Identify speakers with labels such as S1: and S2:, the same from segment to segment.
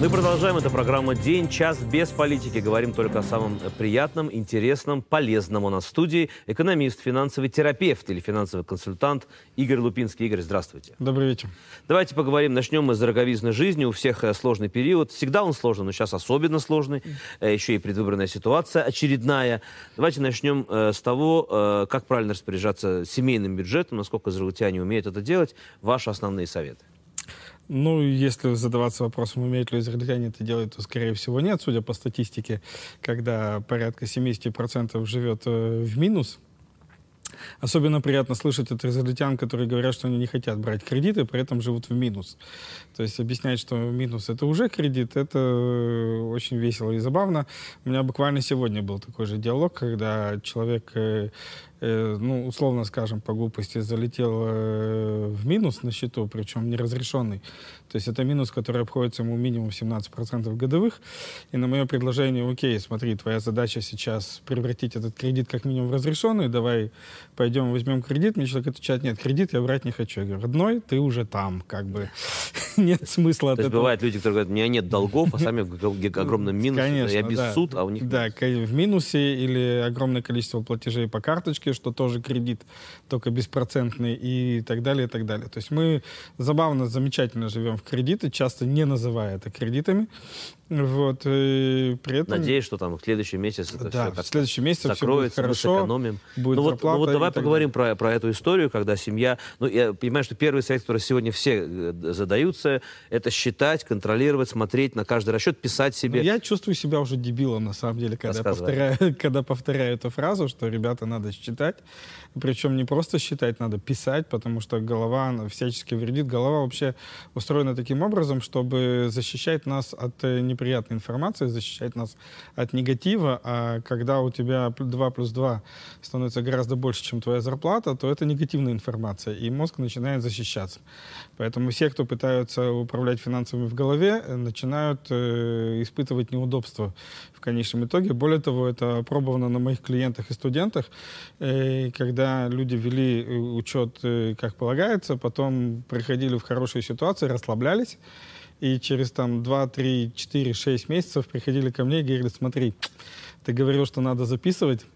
S1: Мы продолжаем. Это программа «День, час без политики». Говорим только о самом приятном, интересном, полезном. У нас в студии экономист, финансовый терапевт или финансовый консультант Игорь Лупинский. Игорь, здравствуйте.
S2: Добрый вечер.
S1: Давайте поговорим. Начнем мы с дороговизной жизни. У всех э, сложный период. Всегда он сложный, но сейчас особенно сложный. Э, Еще и предвыборная ситуация очередная. Давайте начнем э, с того, как правильно распоряжаться семейным бюджетом, насколько израильтяне умеют это делать. Ваши основные советы.
S2: Ну, если задаваться вопросом, умеют ли израильтяне это делать, то, скорее всего, нет, судя по статистике, когда порядка 70% живет в минус. Особенно приятно слышать от израильтян, которые говорят, что они не хотят брать кредиты, при этом живут в минус. То есть объяснять, что минус это уже кредит, это очень весело и забавно. У меня буквально сегодня был такой же диалог, когда человек ну, условно скажем, по глупости, залетел в минус на счету, причем неразрешенный. То есть это минус, который обходится ему минимум 17% годовых. И на мое предложение, окей, смотри, твоя задача сейчас превратить этот кредит как минимум в разрешенный, давай пойдем возьмем кредит. Мне человек отвечает, нет, кредит я брать не хочу. Я говорю, родной, ты уже там, как бы нет смысла от
S1: То есть
S2: этого.
S1: бывают люди, которые говорят, у меня нет долгов, а сами в огромном минусе.
S2: Конечно,
S1: Я без
S2: да.
S1: суд, а у них...
S2: Да, в минусе или огромное количество платежей по карточке, что тоже кредит, только беспроцентный и так далее, и так далее. То есть мы забавно, замечательно живем в кредиты, часто не называя это кредитами. Вот, и при этом...
S1: Надеюсь, что там в следующий месяц это
S2: Да,
S1: все
S2: в следующем месяце все будет
S1: закроется, мы
S2: хорошо.
S1: сэкономим.
S2: будет
S1: ну, вот, ну вот давай поговорим про, про эту историю, когда семья... Ну, я понимаю, что первый совет, который сегодня все э, задаются, это считать, контролировать, смотреть на каждый расчет, писать себе.
S2: Ну, Я чувствую себя уже дебилом, на самом деле, когда повторяю, когда повторяю эту фразу, что, ребята, надо считать. Причем не просто считать, надо писать, потому что голова она всячески вредит. Голова вообще устроена таким образом, чтобы защищать нас от э, неприятной информации, защищать нас от негатива. А когда у тебя 2 плюс 2 становится гораздо больше, чем твоя зарплата, то это негативная информация, и мозг начинает защищаться. Поэтому все, кто пытаются управлять финансами в голове, э, начинают э, испытывать неудобства в конечном итоге. Более того, это опробовано на моих клиентах и студентах, э, когда люди вели э, учет, э, как полагается, потом приходили в хорошие ситуации, расслаблялись, и через там 2, 3, 4, 6 месяцев приходили ко мне и говорили, смотри, ты говорил, что надо записывать,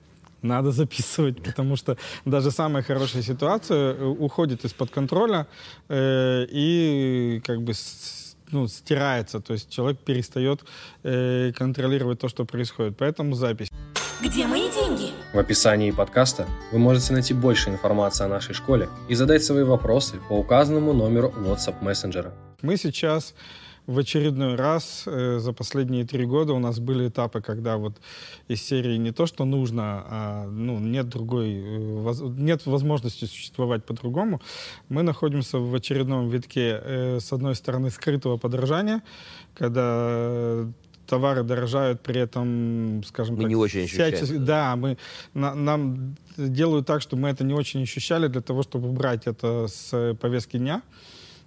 S2: надо записывать, потому что даже самая хорошая ситуация э, уходит из-под контроля э, и как бы с- ну, стирается, то есть человек перестает э, контролировать то, что происходит. Поэтому запись.
S3: Где мои деньги?
S4: В описании подкаста вы можете найти больше информации о нашей школе и задать свои вопросы по указанному номеру WhatsApp мессенджера.
S2: Мы сейчас в очередной раз э, за последние три года у нас были этапы, когда вот из серии не то, что нужно, а ну, нет другой, э, воз- нет возможности существовать по-другому. Мы находимся в очередном витке, э, с одной стороны, скрытого подорожания, когда э, товары дорожают, при этом, скажем
S1: Мы
S2: так,
S1: не очень ощущаем.
S2: Да, мы, на- нам делают так, чтобы мы это не очень ощущали, для того, чтобы убрать это с повестки дня.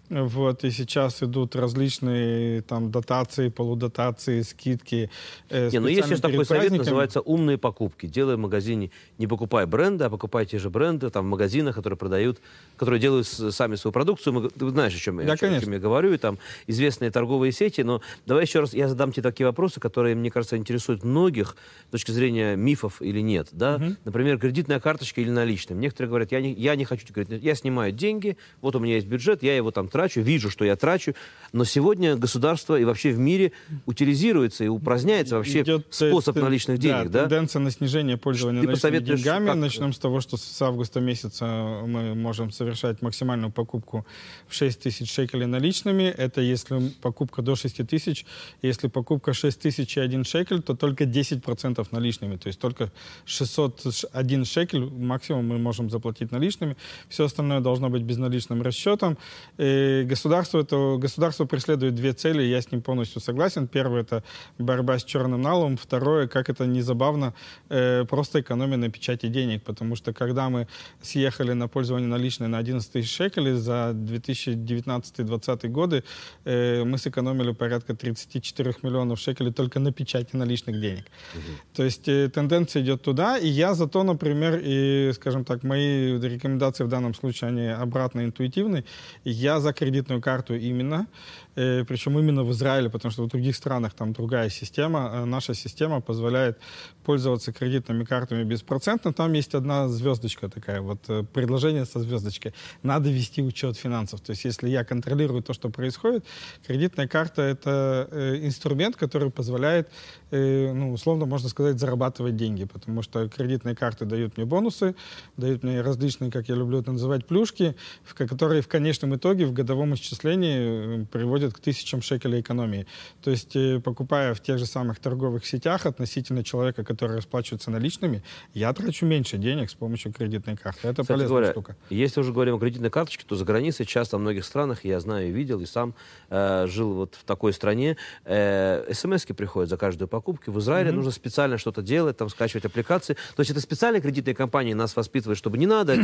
S2: Вот, и сейчас идут различные там дотации, полудотации, скидки. э,
S1: Не, ну есть сейчас такой совет, называется «умные покупки». Делай в магазине, не покупай бренды, а покупай те же бренды там, в магазинах, которые продают, которые делают сами свою продукцию. Мы ты знаешь, о чем, я,
S2: Да,
S1: о чем- о чем я говорю, и там известные торговые сети. Но давай еще раз я задам тебе такие вопросы, которые, мне кажется, интересуют многих с точки зрения мифов или нет. Да? Например, кредитная карточка или наличным. Некоторые говорят, я не, я не хочу кредит, я снимаю деньги, вот у меня есть бюджет, я его там трачу, вижу, что я трачу. Но сегодня государство и вообще в мире утилизируется и упраздняется вообще
S2: Идет,
S1: способ
S2: тен-
S1: наличных денег, да?
S2: Тенденция на снижение пользования
S1: Ты
S2: наличными деньгами.
S1: как-
S2: Начнем с того, что с августа месяца мы можем совершать максимальную покупку в 6 тысяч шекелей наличными. Это если покупка до 6 тысяч. Если покупка 6 тысяч и 1 шекель, то только 10% наличными. То есть только 601 шекель максимум мы можем заплатить наличными. Все остальное должно быть безналичным расчетом. Э, государство, это, государство преследует две цели, я с ним полностью согласен. Первое — это борьба с черным налом. Второе, как это не забавно, э, просто экономия на печати денег, потому что когда мы съехали на пользование наличной на 11 тысяч шекелей за 2019-2020 годы, э, мы сэкономили порядка 34 миллионов шекелей только на печати наличных денег. Угу. То есть э, тенденция идет туда, и я зато, например, и, скажем так, мои рекомендации в данном случае, они обратно интуитивны. Я за кредитную карту именно, э, причем именно в Израиле, потому что в других странах там другая система. Э, наша система позволяет пользоваться кредитными картами беспроцентно. Там есть одна звездочка такая, вот э, предложение со звездочкой. Надо вести учет финансов. То есть если я контролирую то, что происходит, кредитная карта — это инструмент, который позволяет, ну, условно можно сказать, зарабатывать деньги, потому что кредитные карты дают мне бонусы, дают мне различные, как я люблю это называть, плюшки, которые в конечном итоге в годовом исчислении приводят приводит к тысячам шекелей экономии. То есть, э, покупая в тех же самых торговых сетях относительно человека, который расплачивается наличными, я трачу меньше денег с помощью кредитной карты. Это
S1: Кстати
S2: полезная
S1: говоря,
S2: штука.
S1: Если уже говорим о кредитной карточке, то за границей часто в многих странах, я знаю и видел, и сам э, жил вот в такой стране, э, смс приходят за каждую покупку. В Израиле mm-hmm. нужно специально что-то делать, там скачивать аппликации. То есть это специальные кредитные компании нас воспитывают, чтобы не надо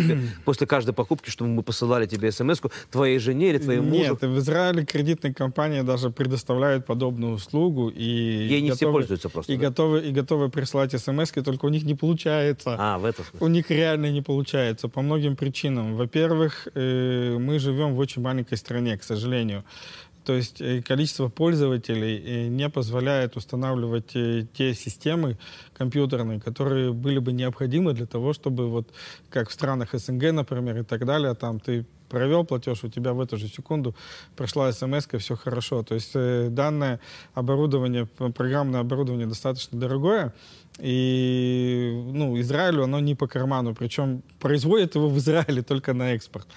S1: после каждой покупки, чтобы мы посылали тебе смс твоей жене или твоему мужу.
S2: Нет, в Израиле кредитные кредитные компании даже предоставляют подобную услугу. И
S1: Ей не готовы, все пользуются просто.
S2: И,
S1: да?
S2: готовы, и готовы присылать смс только у них не получается.
S1: А, в этом смысле.
S2: У них реально не получается по многим причинам. Во-первых, э, мы живем в очень маленькой стране, к сожалению. То есть э, количество пользователей э, не позволяет устанавливать те системы компьютерные, которые были бы необходимы для того, чтобы вот как в странах СНГ, например, и так далее, там ты провел платеж, у тебя в эту же секунду прошла смс все хорошо. То есть э, данное оборудование, программное оборудование достаточно дорогое, и ну, Израилю оно не по карману, причем производят его в Израиле только на экспорт.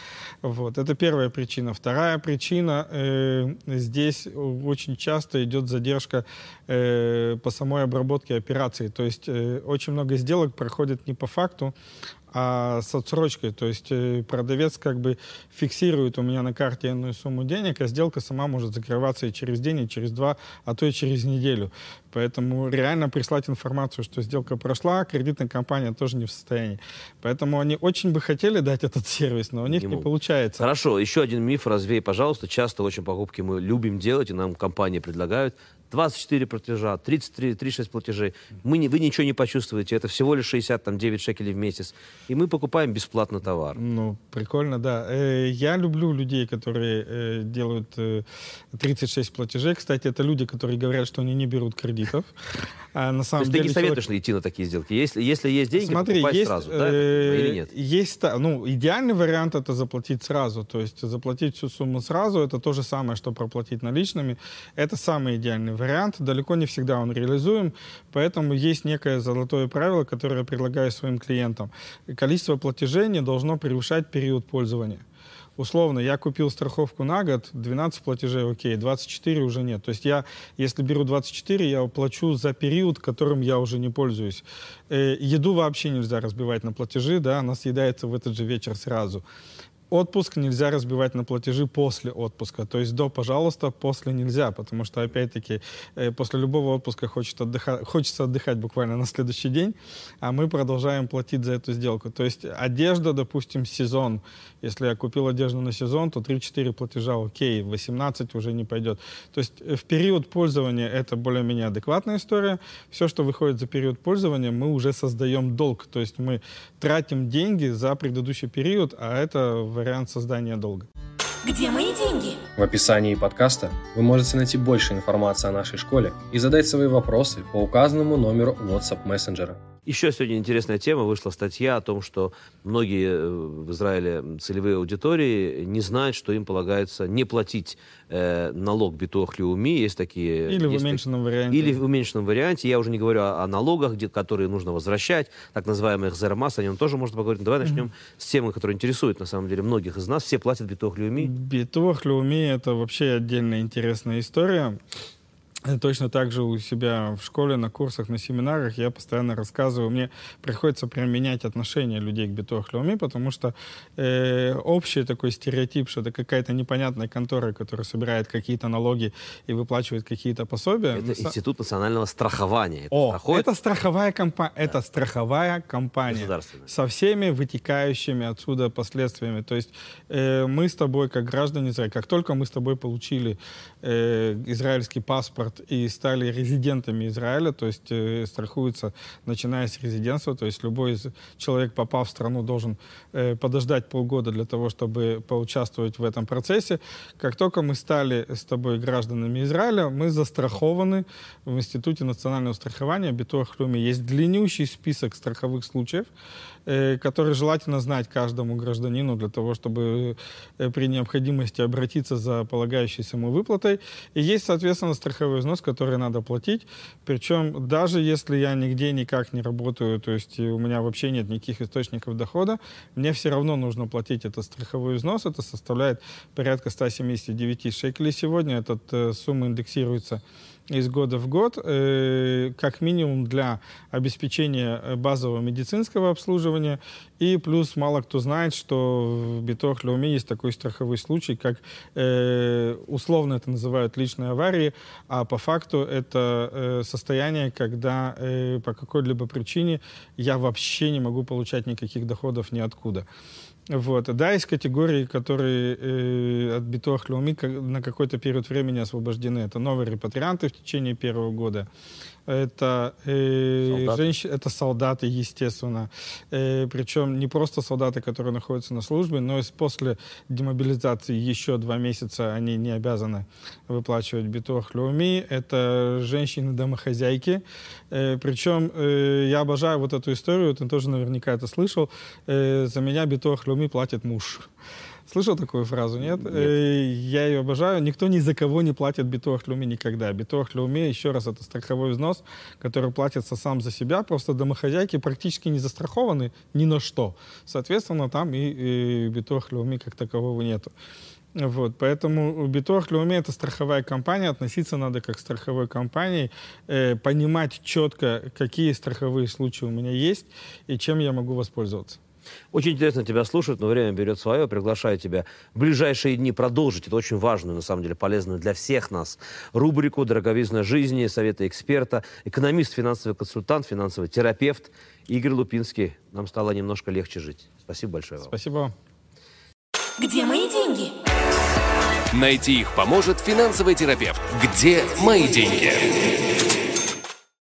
S2: Вот. Это первая причина. Вторая причина, э, здесь очень часто идет задержка э, по самой обработке операций. То есть э, очень много сделок проходит не по факту, а с отсрочкой. То есть э, продавец как бы фиксирует у меня на карте иную сумму денег, а сделка сама может закрываться и через день, и через два, а то и через неделю. Поэтому реально прислать информацию, что сделка прошла, кредитная компания тоже не в состоянии. Поэтому они очень бы хотели дать этот сервис, но у них не, не получается.
S1: Хорошо, еще один миф развей, пожалуйста. Часто очень покупки мы любим делать, и нам компании предлагают 24 платежа, 33, 36 платежей. Мы не, вы ничего не почувствуете. Это всего лишь 69 шекелей в месяц. И мы покупаем бесплатно товар.
S2: Ну, прикольно, да. Э, я люблю людей, которые э, делают 36 э, платежей. Кстати, это люди, которые говорят, что они не берут кредитов.
S1: А на самом То есть деле ты не советуешь человек... идти на такие сделки? Если, если есть деньги, Смотри, покупай есть, сразу, да? Или нет?
S2: Есть, ну, идеальный вариант это заплатить сразу. То есть заплатить всю сумму сразу, это то же самое, что проплатить наличными. Это самый идеальный вариант. Далеко не всегда он реализуем, поэтому есть некое золотое правило, которое я предлагаю своим клиентам. Количество платежей не должно превышать период пользования условно, я купил страховку на год, 12 платежей, окей, 24 уже нет. То есть я, если беру 24, я плачу за период, которым я уже не пользуюсь. Э, еду вообще нельзя разбивать на платежи, да, она съедается в этот же вечер сразу. Отпуск нельзя разбивать на платежи после отпуска. То есть до, пожалуйста, после нельзя, потому что, опять-таки, э, после любого отпуска хочет отдыхать, хочется отдыхать буквально на следующий день, а мы продолжаем платить за эту сделку. То есть одежда, допустим, сезон. Если я купил одежду на сезон, то 3-4 платежа окей, 18 уже не пойдет. То есть э, в период пользования это более-менее адекватная история. Все, что выходит за период пользования, мы уже создаем долг. То есть мы тратим деньги за предыдущий период, а это вариант создания долга.
S3: Где мои деньги?
S4: В описании подкаста вы можете найти больше информации о нашей школе и задать свои вопросы по указанному номеру WhatsApp мессенджера.
S1: Еще сегодня интересная тема. Вышла статья о том, что многие э, в Израиле целевые аудитории не знают, что им полагается не платить э, налог битуах лиуми. Есть такие...
S2: Или
S1: есть
S2: в уменьшенном так... варианте.
S1: Или в уменьшенном варианте. Я уже не говорю о, о налогах, где, которые нужно возвращать, так называемых зермас. О нем тоже можно поговорить. Давай начнем mm-hmm. с темы, которая интересует, на самом деле, многих из нас. Все платят битуах лиуми.
S2: Битуах лиуми — это вообще отдельная интересная история. Точно так же у себя в школе, на курсах, на семинарах я постоянно рассказываю. Мне приходится прям менять отношение людей к битохлеуми, потому что э, общий такой стереотип, что это какая-то непонятная контора, которая собирает какие-то налоги и выплачивает какие-то пособия.
S1: Это Институт национального страхования.
S2: Это О, страхует... это страховая компания. Да. Это страховая компания. Со всеми вытекающими отсюда последствиями. То есть э, мы с тобой, как граждане Израиля, как только мы с тобой получили э, израильский паспорт, паспорт и стали резидентами Израиля, то есть э, страхуются, начиная с резидентства, то есть любой из, человек, попав в страну, должен э, подождать полгода для того, чтобы поучаствовать в этом процессе. Как только мы стали с тобой гражданами Израиля, мы застрахованы в Институте национального страхования Битуахлюми. Есть длиннющий список страховых случаев, Э, который желательно знать каждому гражданину для того, чтобы э, при необходимости обратиться за полагающейся ему выплатой. И есть, соответственно, страховой взнос, который надо платить. Причем даже если я нигде никак не работаю, то есть у меня вообще нет никаких источников дохода, мне все равно нужно платить этот страховой взнос. Это составляет порядка 179 шекелей сегодня. Эта э, сумма индексируется из года в год, э, как минимум для обеспечения э, базового медицинского обслуживания. И плюс мало кто знает, что в Битох Леуме есть такой страховой случай, как э, условно это называют личные аварии, а по факту это состояние, когда по какой-либо причине я вообще не могу получать никаких доходов ниоткуда. Вот. Да, есть категории, которые э, от битох Леуми на какой-то период времени освобождены. Это новые репатрианты в течение первого года это, э, женщ... это солдаты, естественно. Э, причем не просто солдаты, которые находятся на службе, но и после демобилизации еще два месяца они не обязаны выплачивать леуми. Это женщины-домохозяйки. Э, причем э, я обожаю вот эту историю, ты тоже наверняка это слышал. Э, за меня леуми платит муж. Слышал такую фразу, нет? нет. Э, я ее обожаю. Никто ни за кого не платит битуах люми никогда. Битуах люми, еще раз, это страховой взнос, который платится сам за себя. Просто домохозяйки практически не застрахованы ни на что. Соответственно, там и, и битуах люми как такового нету. Вот, поэтому Битох Леуми это страховая компания, относиться надо как к страховой компании, э, понимать четко, какие страховые случаи у меня есть и чем я могу воспользоваться.
S1: Очень интересно тебя слушать, но время берет свое. Приглашаю тебя в ближайшие дни продолжить. Это очень важную, на самом деле, полезную для всех нас рубрику «Дороговизна жизни», советы эксперта, экономист, финансовый консультант, финансовый терапевт Игорь Лупинский. Нам стало немножко легче жить. Спасибо большое вам.
S2: Спасибо вам.
S3: Где мои деньги?
S5: Найти их поможет финансовый терапевт. Где мои деньги?